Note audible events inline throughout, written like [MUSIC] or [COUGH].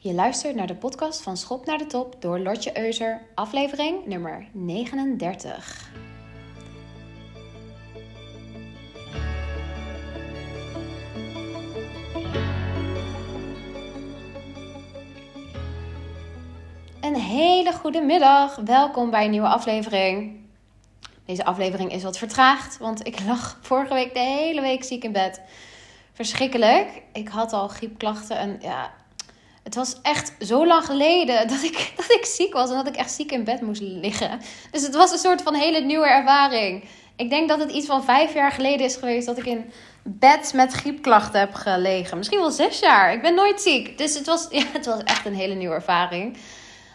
Je luistert naar de podcast van Schop naar de Top door Lotje Euser, aflevering nummer 39. Een hele goede middag. Welkom bij een nieuwe aflevering. Deze aflevering is wat vertraagd, want ik lag vorige week de hele week ziek in bed. Verschrikkelijk. Ik had al griepklachten en ja, het was echt zo lang geleden dat ik, [LAUGHS] dat ik ziek was en dat ik echt ziek in bed moest liggen. Dus het was een soort van hele nieuwe ervaring. Ik denk dat het iets van vijf jaar geleden is geweest dat ik in bed met griepklachten heb gelegen. Misschien wel zes jaar. Ik ben nooit ziek. Dus het was, [LAUGHS] ja, het was echt een hele nieuwe ervaring.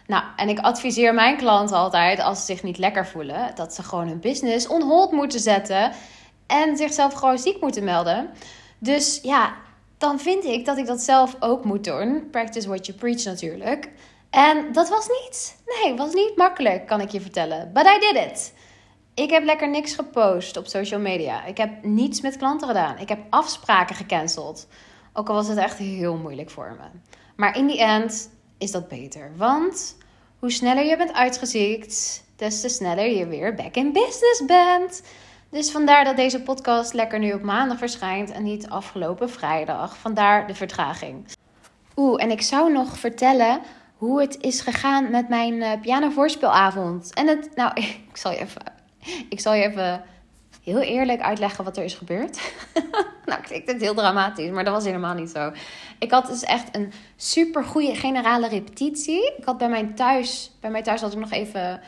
Nou, en ik adviseer mijn klanten altijd, als ze zich niet lekker voelen, dat ze gewoon hun business on hold moeten zetten en zichzelf gewoon ziek moeten melden. Dus ja, dan vind ik dat ik dat zelf ook moet doen. Practice what you preach natuurlijk. En dat was niet, nee, was niet makkelijk, kan ik je vertellen. But I did it. Ik heb lekker niks gepost op social media. Ik heb niets met klanten gedaan. Ik heb afspraken gecanceld. Ook al was het echt heel moeilijk voor me. Maar in die end is dat beter. Want hoe sneller je bent uitgeziekt, des te sneller je weer back in business bent. Dus vandaar dat deze podcast lekker nu op maandag verschijnt en niet afgelopen vrijdag. Vandaar de vertraging. Oeh, en ik zou nog vertellen hoe het is gegaan met mijn uh, pianovoorspielavond. En het, nou, [LAUGHS] ik zal je even, ik zal je even heel eerlijk uitleggen wat er is gebeurd. [LAUGHS] nou, klinkt het heel dramatisch, maar dat was helemaal niet zo. Ik had dus echt een super goede generale repetitie. Ik had bij mijn thuis, bij mij thuis had ik nog even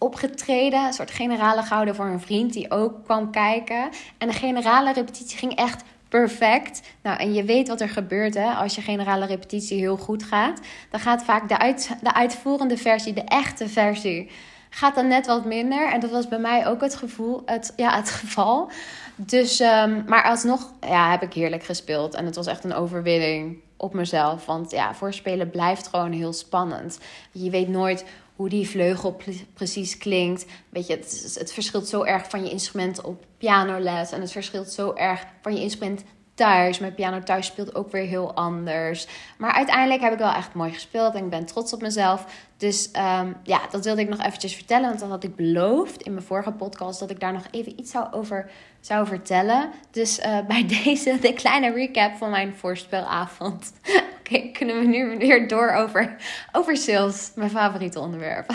opgetreden, een soort generale gehouden voor een vriend die ook kwam kijken. En de generale repetitie ging echt perfect. Nou, en je weet wat er gebeurt hè, als je generale repetitie heel goed gaat. Dan gaat vaak de, uit, de uitvoerende versie, de echte versie, gaat dan net wat minder. En dat was bij mij ook het, gevoel, het, ja, het [LAUGHS] geval. Dus, um, maar alsnog ja, heb ik heerlijk gespeeld. En het was echt een overwinning op mezelf. Want ja, voorspelen blijft gewoon heel spannend. Je weet nooit hoe die vleugel precies klinkt. Weet je, het, het verschilt zo erg van je instrument op pianoles. En het verschilt zo erg van je instrument thuis. Mijn piano thuis speelt ook weer heel anders. Maar uiteindelijk heb ik wel echt mooi gespeeld en ik ben trots op mezelf. Dus um, ja, dat wilde ik nog eventjes vertellen. Want dat had ik beloofd in mijn vorige podcast dat ik daar nog even iets zou over zou vertellen. Dus uh, [LAUGHS] bij deze de kleine recap van mijn voorspelavond. [LAUGHS] Oké, kunnen we nu weer door over, over sales, mijn favoriete onderwerp.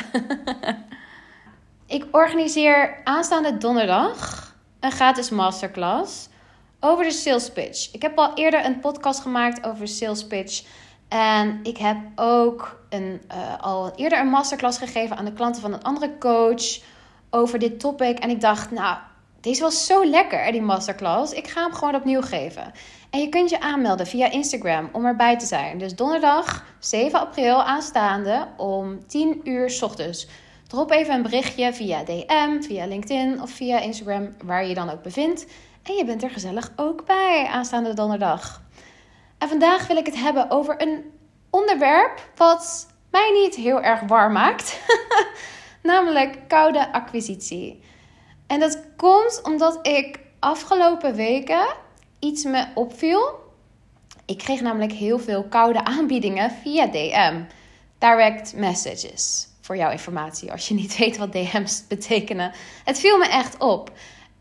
[LAUGHS] ik organiseer aanstaande donderdag een gratis masterclass over de sales pitch. Ik heb al eerder een podcast gemaakt over sales pitch. En ik heb ook een, uh, al eerder een masterclass gegeven aan de klanten van een andere coach over dit topic. En ik dacht, nou, deze was zo lekker, die masterclass. Ik ga hem gewoon opnieuw geven. En je kunt je aanmelden via Instagram om erbij te zijn. Dus donderdag 7 april aanstaande om 10 uur s ochtends. Drop even een berichtje via DM, via LinkedIn of via Instagram, waar je je dan ook bevindt. En je bent er gezellig ook bij aanstaande donderdag. Vandaag wil ik het hebben over een onderwerp wat mij niet heel erg warm maakt. [LAUGHS] Namelijk koude acquisitie. En dat komt omdat ik afgelopen weken iets me opviel. Ik kreeg namelijk heel veel koude aanbiedingen via DM. Direct messages. Voor jouw informatie, als je niet [LAUGHS] weet wat DM's betekenen. Het viel me echt op.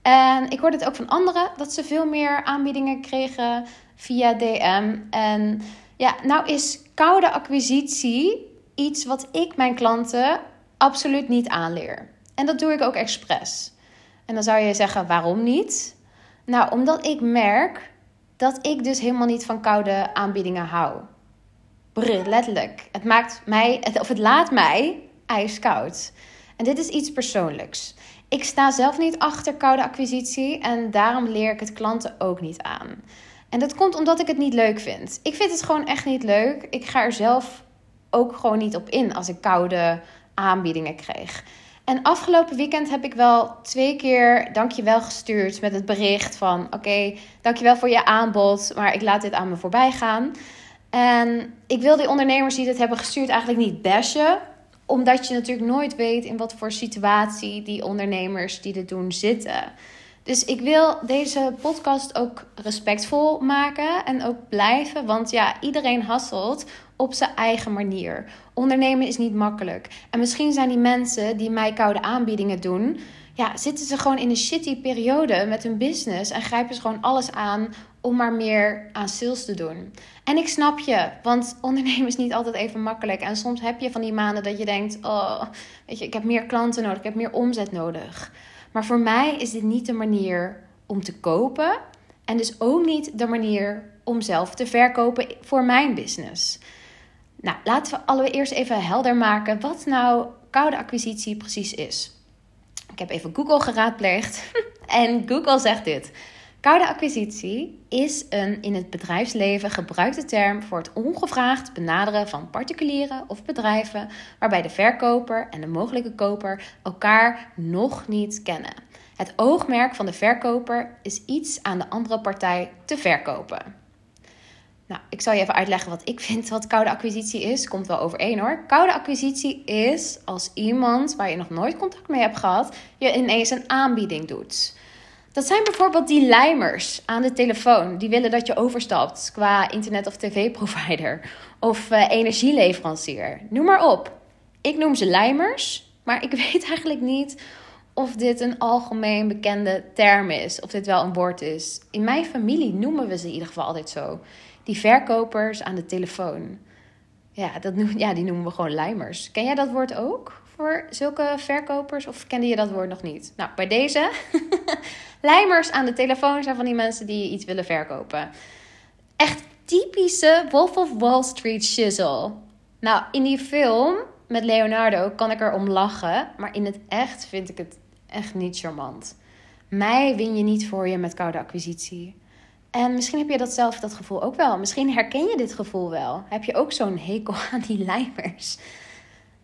En ik hoorde het ook van anderen dat ze veel meer aanbiedingen kregen via DM. En ja, nou is koude acquisitie iets wat ik mijn klanten absoluut niet aanleer. En dat doe ik ook expres. En dan zou je zeggen, waarom niet? Nou, omdat ik merk dat ik dus helemaal niet van koude aanbiedingen hou. Brr, letterlijk. Het maakt mij, of het laat mij ijskoud. En dit is iets persoonlijks. Ik sta zelf niet achter koude acquisitie en daarom leer ik het klanten ook niet aan. En dat komt omdat ik het niet leuk vind. Ik vind het gewoon echt niet leuk. Ik ga er zelf ook gewoon niet op in als ik koude aanbiedingen krijg. En afgelopen weekend heb ik wel twee keer dankjewel gestuurd met het bericht van... oké, okay, dankjewel voor je aanbod, maar ik laat dit aan me voorbij gaan. En ik wil die ondernemers die dit hebben gestuurd eigenlijk niet bashen omdat je natuurlijk nooit weet in wat voor situatie die ondernemers die dit doen zitten. Dus ik wil deze podcast ook respectvol maken en ook blijven. Want ja, iedereen hasselt op zijn eigen manier. Ondernemen is niet makkelijk. En misschien zijn die mensen die mij koude aanbiedingen doen. Ja, zitten ze gewoon in een shitty periode met hun business en grijpen ze gewoon alles aan om maar meer aan sales te doen. En ik snap je, want [LAUGHS] ondernemen is niet altijd even makkelijk. En soms heb je van die maanden dat je denkt: oh, weet je, ik heb meer klanten nodig, ik heb meer omzet nodig. Maar voor mij is dit niet de manier om te kopen. En dus ook niet de manier om zelf te verkopen voor mijn business. Nou, laten we allereerst even helder maken wat nou koude acquisitie precies is. Ik heb even Google geraadpleegd [LAUGHS] en Google zegt dit. Koude acquisitie is een in het bedrijfsleven gebruikte term voor het ongevraagd benaderen van particulieren of bedrijven waarbij de verkoper en de mogelijke koper elkaar nog niet kennen. Het oogmerk van de verkoper is iets aan de andere partij te verkopen. Nou, ik zal je even uitleggen wat ik [LAUGHS] vind wat koude acquisitie is. Komt wel overeen hoor. Koude acquisitie is als iemand waar je nog nooit contact mee hebt gehad, je ineens een aanbieding doet. Dat zijn bijvoorbeeld die lijmers aan de telefoon. Die willen dat je overstapt qua internet- of tv-provider. [LAUGHS] Of uh, energieleverancier. Noem maar op. Ik noem ze lijmers. Maar ik [LAUGHS] weet eigenlijk niet of dit een algemeen bekende term is. Of dit wel een woord is. In mijn familie noemen we ze in ieder geval altijd zo. Die verkopers aan de telefoon. Ja, dat noem, ja, die noemen we gewoon lijmers. Ken jij dat woord ook? Voor zulke verkopers? Of kende je dat woord nog niet? Nou, bij deze. [LAUGHS] Lijmers aan de telefoon zijn van die mensen die iets willen verkopen. Echt typische Wolf of Wall Street shizzle. Nou, in die film met Leonardo kan ik er om lachen. Maar in het echt vind ik het echt niet charmant. Mij win je niet voor je met koude acquisitie. En misschien heb je dat zelf dat gevoel ook wel. Misschien herken je dit gevoel wel. Heb je ook zo'n hekel [LAUGHS] aan die lijmers?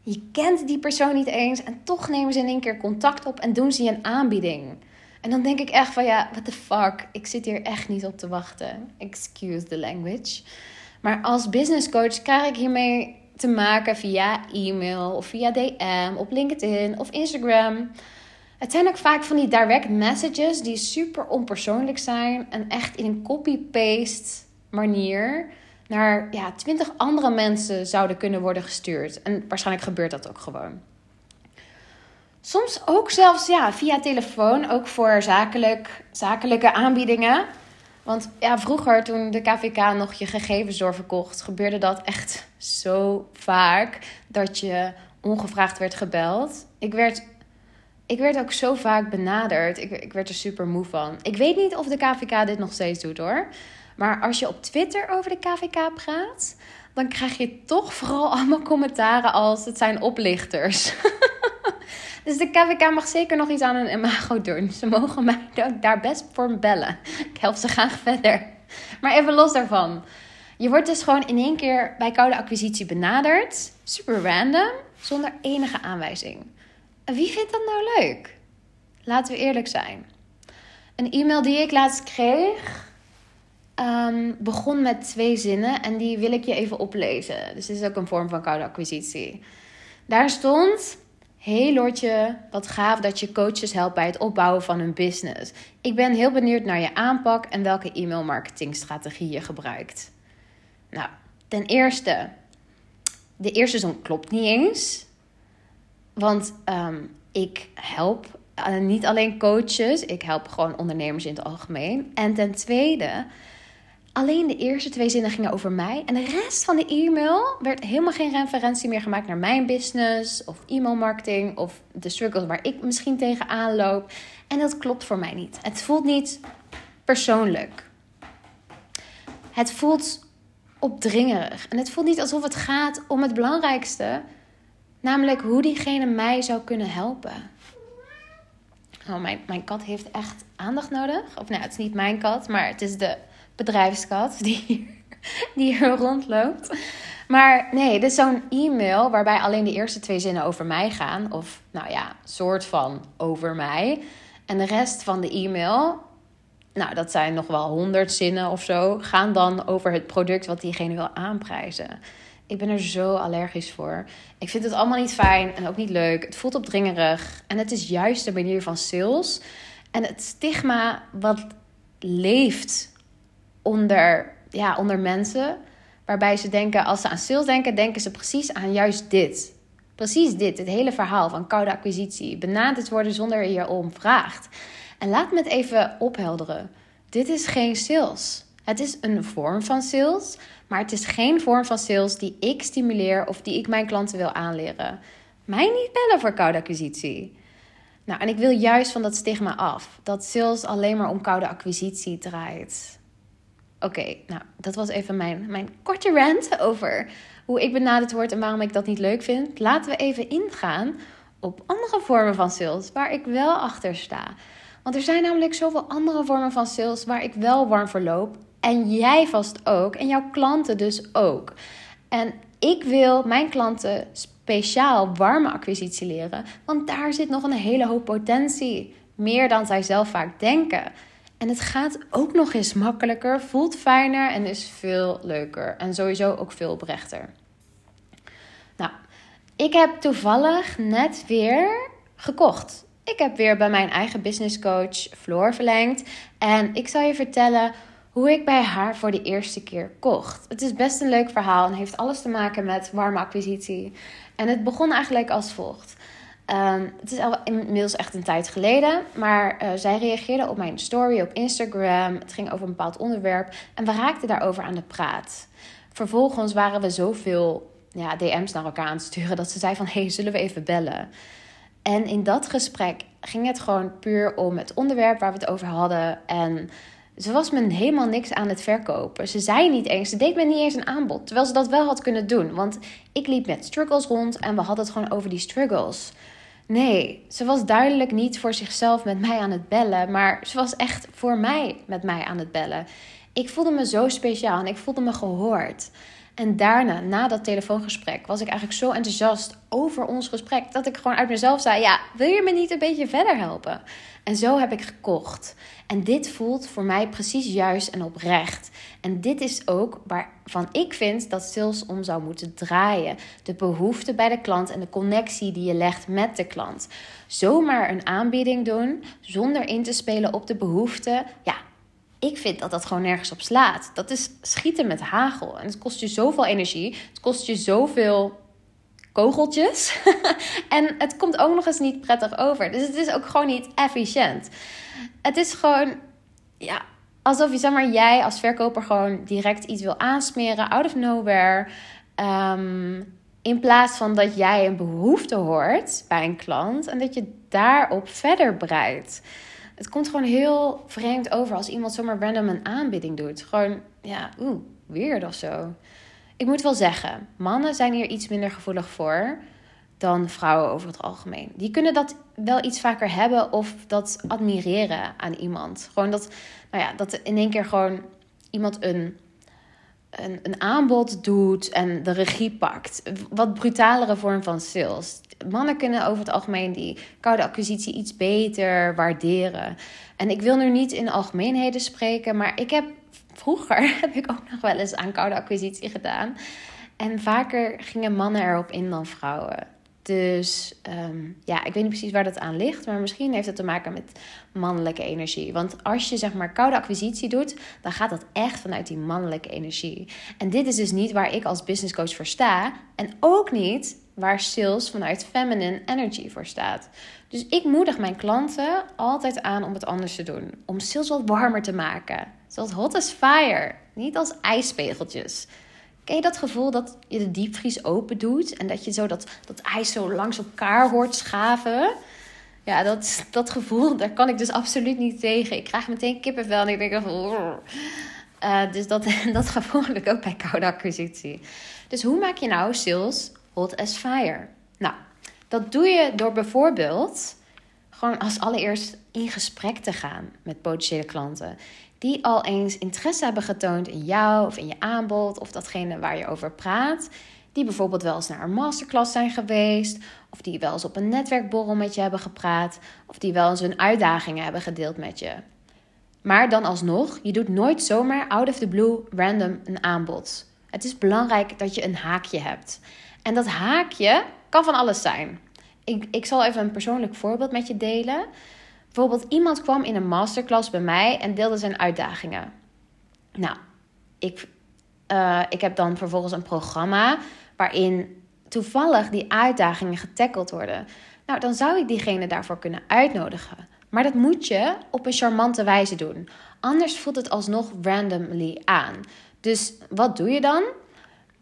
Je kent die persoon niet eens en toch nemen ze in één keer contact op en doen ze je een aanbieding. En dan denk ik echt van ja, what the fuck, ik zit hier echt niet op te wachten. Excuse the language. Maar als business coach krijg ik hiermee te maken via e-mail of via DM, op LinkedIn of Instagram. Het zijn ook vaak van die direct messages die super onpersoonlijk zijn en echt in een copy-paste manier naar ja, twintig andere mensen zouden kunnen worden gestuurd. En waarschijnlijk gebeurt dat ook gewoon. Soms ook zelfs ja, via telefoon, ook voor zakelijk, zakelijke aanbiedingen. Want ja, vroeger, toen de KVK nog je gegevens doorverkocht, gebeurde dat echt zo vaak dat je ongevraagd werd gebeld. Ik werd, ik werd ook zo vaak benaderd. Ik, ik werd er super moe van. Ik weet niet of de KVK dit nog steeds doet hoor. Maar als je op Twitter over de KVK praat, dan krijg je toch vooral [LAUGHS] allemaal commentaren als het zijn oplichters. [LAUGHS] dus de KVK mag zeker nog iets aan hun imago doen. Ze mogen mij daar best voor bellen. Ik help ze graag verder. Maar even los daarvan. Je wordt dus gewoon in één keer bij koude acquisitie benaderd. Super random, zonder enige aanwijzing. Wie vindt dat nou leuk? Laten we eerlijk zijn. Een e-mail die ik laatst kreeg um, begon met twee zinnen en die wil ik je even oplezen. Dus dit is ook een vorm van koude acquisitie. Daar stond: Hey Lortje, wat gaaf dat je coaches helpt bij het opbouwen van hun business. Ik ben heel benieuwd naar je aanpak en welke e-mail marketingstrategie je gebruikt. Nou, ten eerste, de eerste zin klopt niet eens. Want um, ik help uh, niet alleen coaches, ik help gewoon ondernemers in het algemeen. En ten tweede, Alleen de eerste twee zinnen gingen over mij. En de rest van de e-mail werd helemaal geen referentie meer gemaakt naar mijn business of e-mailmarketing of de struggles waar ik misschien tegenaan loop. En dat klopt voor mij niet. Het voelt niet persoonlijk. Het voelt opdringerig. En het voelt niet alsof het gaat om het belangrijkste, namelijk hoe diegene mij zou kunnen helpen. Oh, mijn, mijn kat heeft echt aandacht nodig. Of nou, het is niet mijn kat, maar het is de bedrijfskat die hier, [LAUGHS] die hier rondloopt. Maar nee, dit is zo'n e-mail waarbij alleen de eerste twee zinnen over mij gaan. Of nou ja, soort van over mij. En de rest van de e-mail, nou dat zijn nog wel honderd zinnen of zo, gaan dan over het product wat diegene wil aanprijzen. Ik ben er zo allergisch voor. Ik vind het allemaal niet fijn en ook niet leuk. Het voelt opdringerig. En het is juist de manier van sales En het stigma wat leeft onder, ja, onder mensen, waarbij ze denken, als ze aan sales denken, denken ze precies aan juist dit. Precies dit, het hele verhaal van koude acquisitie. Benaderd worden zonder je om vraagt. En laat me het even ophelderen. Dit is geen sales. Het is een vorm van sales, maar het is geen vorm van sales die ik stimuleer of die ik mijn klanten wil aanleren. Mij niet bellen voor koude acquisitie. Nou, en ik wil juist van dat stigma af. Dat sales alleen maar om koude acquisitie draait. Oké, nou, dat was even mijn, mijn korte rant over hoe ik benaderd word en waarom ik dat niet leuk vind. Laten we even ingaan op andere vormen van sales waar ik wel achter sta. Want er zijn namelijk zoveel andere vormen van sales waar ik wel warm voor loop. En jij vast ook. En jouw klanten dus ook. En ik wil mijn klanten speciaal warme acquisitie leren. Want daar zit nog een hele hoop potentie. Meer dan zij zelf vaak denken. En het gaat ook nog eens makkelijker, voelt fijner en is veel leuker. En sowieso ook veel oprechter. Nou, ik heb toevallig net weer gekocht. Ik heb weer bij mijn eigen business coach Floor verlengd. En ik zal je vertellen hoe ik bij haar voor de eerste keer kocht. Het is best een leuk verhaal en heeft alles te maken met warme acquisitie. En het begon eigenlijk als volgt. Ehm, het is al inmiddels echt een tijd geleden, maar uh, zij reageerde op mijn story op Instagram. Het ging over een bepaald onderwerp en we raakten daarover aan de praat. Vervolgens waren we zoveel ja, DM's naar elkaar aan het sturen dat ze zei van hey, zullen we even bellen? En in dat gesprek ging het gewoon puur om het onderwerp waar we het over hadden. En ze was me helemaal niks aan het verkopen. Ze zei niet eens, ze deed me niet eens een aanbod. Terwijl ze dat wel had kunnen doen. Want ik liep met struggles rond en we hadden het gewoon over die struggles. Nee, ze was duidelijk niet voor zichzelf met mij aan het bellen. Maar ze was echt voor mij met mij aan het bellen. Ik voelde me zo speciaal en ik voelde me gehoord. En daarna, na dat telefoongesprek, was ik eigenlijk zo enthousiast over ons gesprek dat ik gewoon uit mezelf zei: Ja, wil je me niet een beetje verder helpen? En zo heb ik gekocht. En dit voelt voor mij precies juist en oprecht. En dit is ook waarvan ik vind dat sales om zou moeten draaien. De behoefte bij de klant en de connectie die je legt met de klant. Zomaar een aanbieding doen zonder in te spelen op de behoefte. Ja, ik vind dat dat gewoon nergens op slaat. Dat is schieten met hagel. En het kost je zoveel energie. Het kost je zoveel kogeltjes. [LAUGHS] en het komt ook nog eens niet prettig over. Dus het is ook gewoon niet efficiënt. Het is gewoon, ja, alsof je, zeg maar, jij als verkoper gewoon direct iets wil aansmeren, out of nowhere. Ehm, in plaats van dat jij een behoefte hoort bij een klant en dat je daarop verder breidt. Het komt gewoon heel vreemd over als iemand zomaar random een aanbieding doet. Gewoon, ja, oeh, weird of zo. Ik moet wel zeggen, mannen zijn hier iets minder gevoelig voor dan vrouwen over het algemeen. Die kunnen dat wel iets vaker hebben of dat admireren aan iemand. Gewoon dat, nou ja, dat in één keer gewoon iemand een, een, een aanbod doet en de regie pakt. Wat brutalere vorm van sales. Mannen kunnen over het algemeen die koude acquisitie iets beter waarderen. En ik wil nu niet in algemeenheden spreken, maar ik heb vroeger [LAUGHS] heb ik ook nog wel eens aan koude acquisitie gedaan. En vaker gingen mannen erop in dan vrouwen. Dus ehm, ja, ik weet niet precies waar dat aan ligt. Maar misschien heeft het te maken met mannelijke energie. Want als je zeg maar koude acquisitie doet, dan gaat dat echt vanuit die mannelijke energie. En dit is dus niet waar ik als business coach voor sta. En ook niet waar sales vanuit feminine energy voor staat. Dus ik moedig mijn klanten altijd aan om het anders te doen. Om sales wat warmer te maken. Zoals hot as fire. Niet als ijspegeltjes. Ken je dat gevoel dat je de diepvries open doet en dat je zo dat, dat ijs zo langs elkaar hoort schaven? Ja, dat, dat gevoel, daar kan ik dus absoluut niet tegen. Ik krijg meteen kippenvel en ik denk. Uh, dus dat, [LAUGHS] dat gevoel heb ik ook bij koude acquisitie. Dus hoe maak je nou sales hot as fire? Nou, dat doe je door bijvoorbeeld gewoon als allereerst in gesprek te gaan met potentiële klanten die al eens interesse hebben getoond in jou of in je aanbod of datgene waar je over praat. Die bijvoorbeeld wel eens naar een masterclass zijn geweest, of die wel eens op een netwerkborrel met je hebben gepraat, of die wel eens hun uitdagingen hebben gedeeld met je. Maar dan alsnog, je doet nooit zomaar out of the blue random een aanbod. Het is belangrijk dat je een haakje hebt. En dat haakje kan van alles zijn. Ik, ik zal even een persoonlijk voorbeeld met je delen. Bijvoorbeeld, iemand kwam in een masterclass bij mij en deelde zijn uitdagingen. Nou, ik, uh, ik heb dan vervolgens een programma waarin toevallig die uitdagingen getackeld worden. Nou, dan zou ik diegene daarvoor kunnen uitnodigen. Maar dat moet je op een charmante wijze doen. Anders voelt het alsnog randomly aan. Dus wat doe je dan?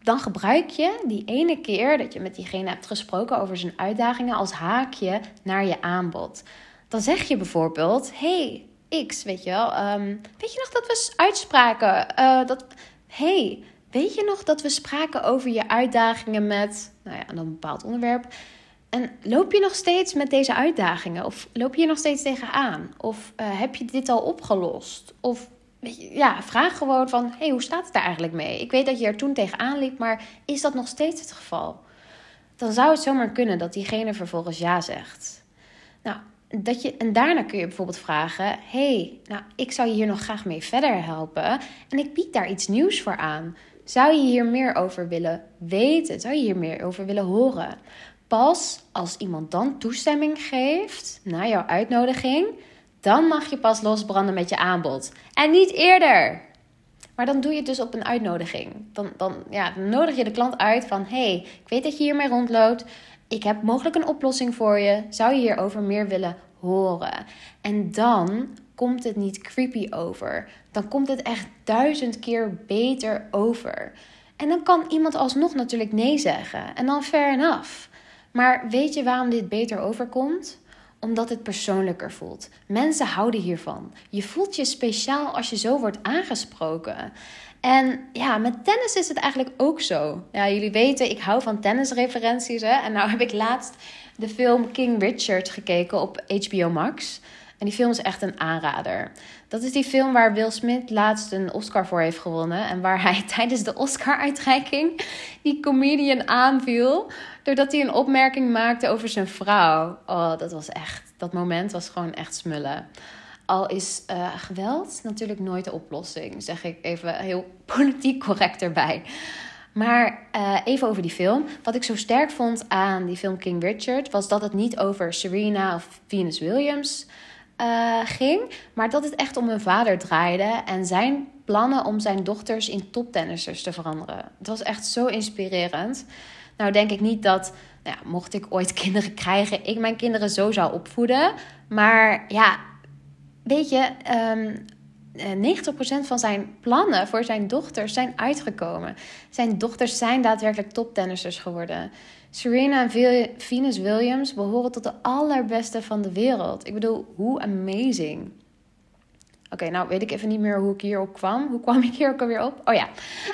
Dan gebruik je die ene keer dat je met diegene hebt gesproken over zijn uitdagingen als haakje naar je aanbod. Dan zeg je bijvoorbeeld: Hey, X, weet je wel, ehm, weet je nog dat we uitspraken? Uh, dat, hey, weet je nog dat we spraken over je uitdagingen met, nou ja, een bepaald onderwerp? En loop je nog steeds met deze uitdagingen? Of loop je nog steeds tegenaan? Of uh, heb je dit al opgelost? Of ja, vraag gewoon van: hey, hoe staat het daar eigenlijk mee? Ik weet dat je er toen tegenaan liep, maar is dat nog steeds het geval? Dan zou het zomaar kunnen dat diegene vervolgens ja zegt. Nou, dat je, en daarna kun je bijvoorbeeld vragen: hey, nou, ik zou je hier nog graag mee verder helpen. En ik bied daar iets nieuws voor aan. Zou je hier meer over willen weten? Zou je hier meer over willen horen? Pas als iemand dan toestemming geeft naar jouw uitnodiging, dan mag je pas losbranden met je aanbod. En niet eerder. Maar dan doe je het dus op een uitnodiging. Dan, dan, ja, nodig je de klant uit van: hey, ik weet dat je hiermee rondloopt. Ik heb mogelijk een oplossing voor je. Zou je hierover meer willen horen? En dan komt het niet creepy over. Dan komt het echt duizend keer beter over. En dan kan iemand alsnog natuurlijk nee zeggen. En dan fair enough. Maar weet je waarom dit beter overkomt? Omdat het persoonlijker voelt. Mensen houden hiervan. Je voelt je speciaal als je zo wordt aangesproken. En ja, met tennis is het eigenlijk ook zo. Ja, jullie weten, ik hou van tennisreferenties. Hè? En nou heb ik laatst de film King Richard gekeken op HBO Max. En die film is echt een aanrader. Dat is die film waar Will Smith laatst een Oscar voor heeft gewonnen. En waar hij [LAUGHS] tijdens de Oscar-uitreiking die comedian aanviel. Doordat hij een opmerking maakte over zijn vrouw. Oh, dat was echt. Dat moment was gewoon echt smullen. Al is uh, geweld natuurlijk nooit de oplossing, zeg ik even heel [LAUGHS] politiek correct erbij. Maar uh, even over die film. Wat ik zo sterk vond aan die film King Richard was dat het niet over Serena of Venus Williams uh, ging, maar dat het echt om hun vader draaide en zijn plannen om zijn dochters in toptennissers te veranderen. Het was echt zo inspirerend. Nou denk ik niet dat, nou ja, mocht ik ooit [LAUGHS] kinderen krijgen, ik mijn kinderen zo zou opvoeden. Maar ja, weet je, um, ehm, 90% eh, van zijn plannen voor zijn dochters zijn uitgekomen. Zijn dochters zijn daadwerkelijk toptennissers geworden. Serena en Venus Williams behoren tot de allerbeste van de wereld. Ik bedoel, hoe amazing. Oké, nou weet ik even niet meer hoe ik hierop kwam. Hoe kwam ik hier ook alweer op? Oh ja,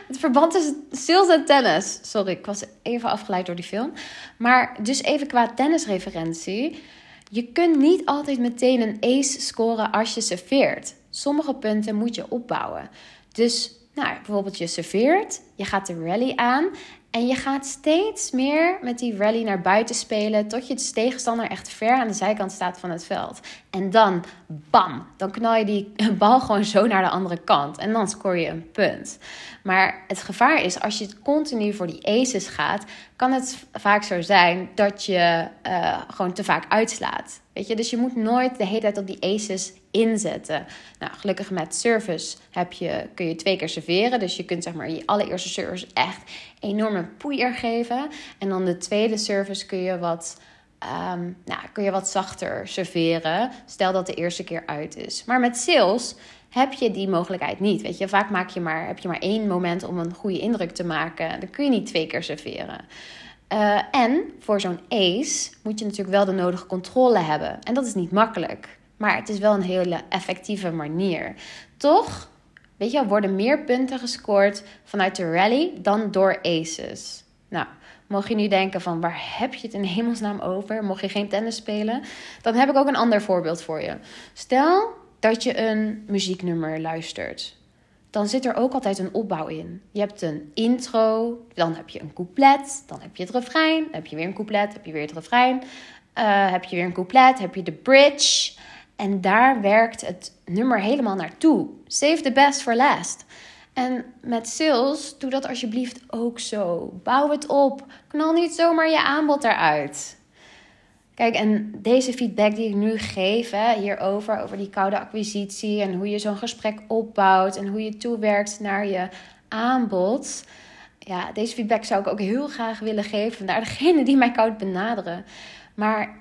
het verband tussen sales en tennis. Sorry, ik was even afgeleid door die film. Maar dus even qua tennisreferentie. Je kunt niet altijd meteen een ace scoren als je serveert. Sommige punten moet je opbouwen. Dus nou, bijvoorbeeld je serveert, je gaat de rally aan en je gaat steeds meer met die rally naar buiten spelen. Tot je de tegenstander echt ver aan de zijkant staat van het veld. En dan, bam, dan knal je die [LAUGHS] bal gewoon zo naar de andere kant. En dan scoor je een punt. Maar het gevaar is, als je continu voor die aces gaat, kan het vaak zo zijn dat je uh, gewoon te vaak uitslaat. Weet je, dus je moet nooit de hele tijd op die aces inzetten. Nou, gelukkig met service heb je, kun je twee keer serveren. Dus je kunt zeg maar je allereerste service echt enorme poeier geven. En dan de tweede service kun je wat, um, nou, kun je wat zachter serveren. Stel dat de eerste keer uit is. Maar met sales heb je die mogelijkheid niet. Weet je, vaak maak je maar, heb je maar één moment om een goede indruk te maken. Dan kun je niet twee keer serveren. Uh, en voor zo'n ace moet je natuurlijk wel de nodige controle hebben. En dat is niet makkelijk. Maar het is wel een hele effectieve manier. Toch, weet je, worden meer punten gescoord vanuit de rally dan door aces. Nou, mocht je nu denken van waar heb je het in hemelsnaam over? Mocht je geen tennis spelen? Dan heb ik ook een ander voorbeeld voor je. Stel dat je een muzieknummer luistert. Dan zit er ook altijd een opbouw in. Je hebt een intro, dan heb je een couplet, dan heb je het refrein, dan heb je weer een couplet, heb je weer het refrein, uh, heb je weer een couplet, heb je de bridge. En daar werkt het nummer helemaal naartoe. Save the best for last. En met sales, doe dat alsjeblieft ook zo. Bouw het op. Knal niet zomaar je aanbod eruit. Kijk, en deze feedback die ik nu geef hè, hierover, over die koude acquisitie en hoe je zo'n gesprek opbouwt en hoe je toewerkt naar je aanbod. Ja, deze feedback zou ik ook heel graag willen geven naar degene die mij koud benaderen. Maar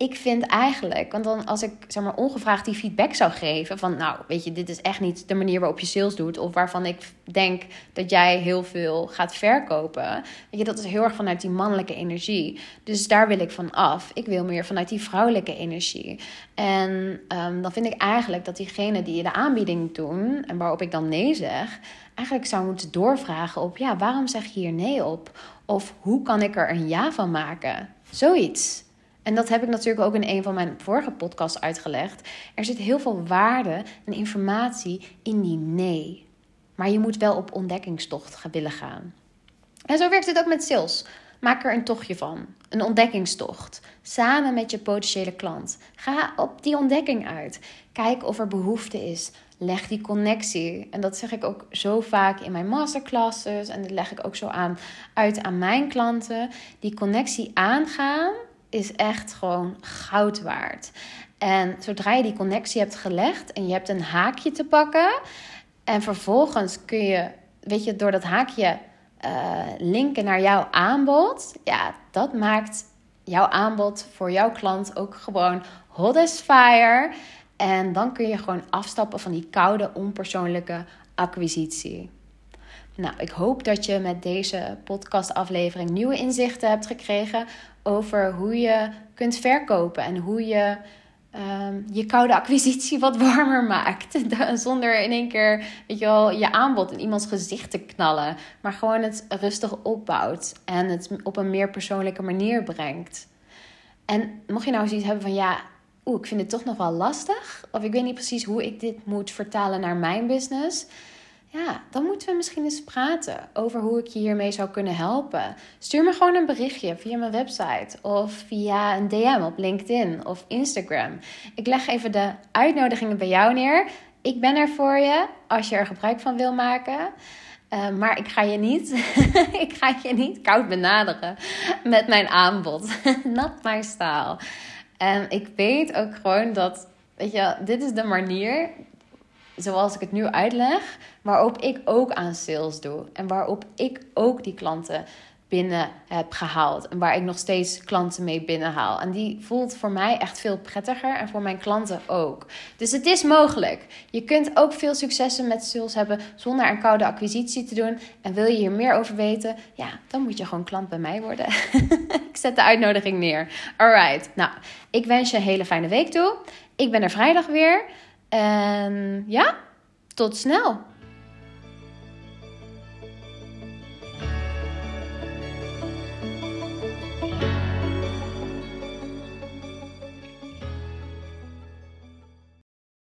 ik vind eigenlijk, want dan als ik zeg maar ongevraagd die feedback zou geven van nou, weet je, dit is echt niet de manier waarop je sales doet of waarvan ik denk dat jij heel veel gaat verkopen. Weet je, dat is heel erg vanuit die mannelijke energie. Dus daar wil ik van af. Ik wil meer vanuit die vrouwelijke energie. En um, dan vind ik eigenlijk dat diegene die je de aanbieding doen en waarop ik dan nee zeg, eigenlijk zou moeten doorvragen op ja, waarom zeg je hier nee op? Of hoe kan ik er een ja van maken? Zoiets. En dat heb ik natuurlijk ook in een van mijn vorige podcasts uitgelegd. Er zit heel veel waarde en informatie in die nee. Maar je moet wel op ontdekkingstocht willen gaan. En zo werkt het ook met sales. Maak er een tochtje van. Een ontdekkingstocht. Samen met je potentiële klant. Ga op die ontdekking uit. Kijk of er behoefte is. Leg die connectie. En dat zeg ik ook zo vaak in mijn masterclasses. En dat leg ik ook zo aan uit aan mijn klanten. Die connectie aangaan is echt gewoon goud waard. En zodra je die connectie hebt gelegd en je hebt een haakje te pakken. En vervolgens kun je, weet je, door dat haakje uh, linken naar jouw aanbod. Ja, dat maakt jouw aanbod voor jouw klant ook gewoon hot as fire. En dan kun je gewoon afstappen van die koude, onpersoonlijke acquisitie. Nou, ik hoop dat je met deze podcastaflevering nieuwe inzichten hebt gekregen over hoe je kunt verkopen en hoe je um, je koude acquisitie wat warmer maakt. [LAUGHS] Zonder in één keer weet je, wel, je aanbod in iemands gezicht te knallen. Maar gewoon het rustig opbouwt en het op een meer persoonlijke manier brengt. En mocht je nou zoiets hebben van ja, oeh, ik vind het toch nog wel lastig. Of ik weet niet precies hoe ik dit moet vertalen naar mijn business ja, dan moeten we misschien eens praten over hoe ik je hiermee zou kunnen helpen. Stuur me gewoon een berichtje via mijn website of via een DM op LinkedIn of Instagram. Ik leg even de uitnodigingen bij jou neer. Ik ben er voor je als je er gebruik van wil maken. Uh, maar ik ga je niet, [LAUGHS] ik ga je niet koud benaderen met mijn aanbod. Not my style. En ik weet ook gewoon dat, weet je, dit is de manier zoals ik het nu uitleg, waarop ik ook aan sales doe. En waarop ik ook die klanten binnen heb gehaald. En waar ik nog steeds klanten mee binnenhaal. En die voelt voor mij echt veel prettiger en voor mijn klanten ook. Dus het is mogelijk. Je kunt ook veel successen met sales hebben zonder een koude acquisitie te doen. En wil je hier meer over weten? Ja, dan moet je gewoon klant bij mij worden. [LAUGHS] ik zet de uitnodiging neer. Alright. Nou, ik wens je een hele fijne week toe. Ik ben er vrijdag weer. En ja, tot snel.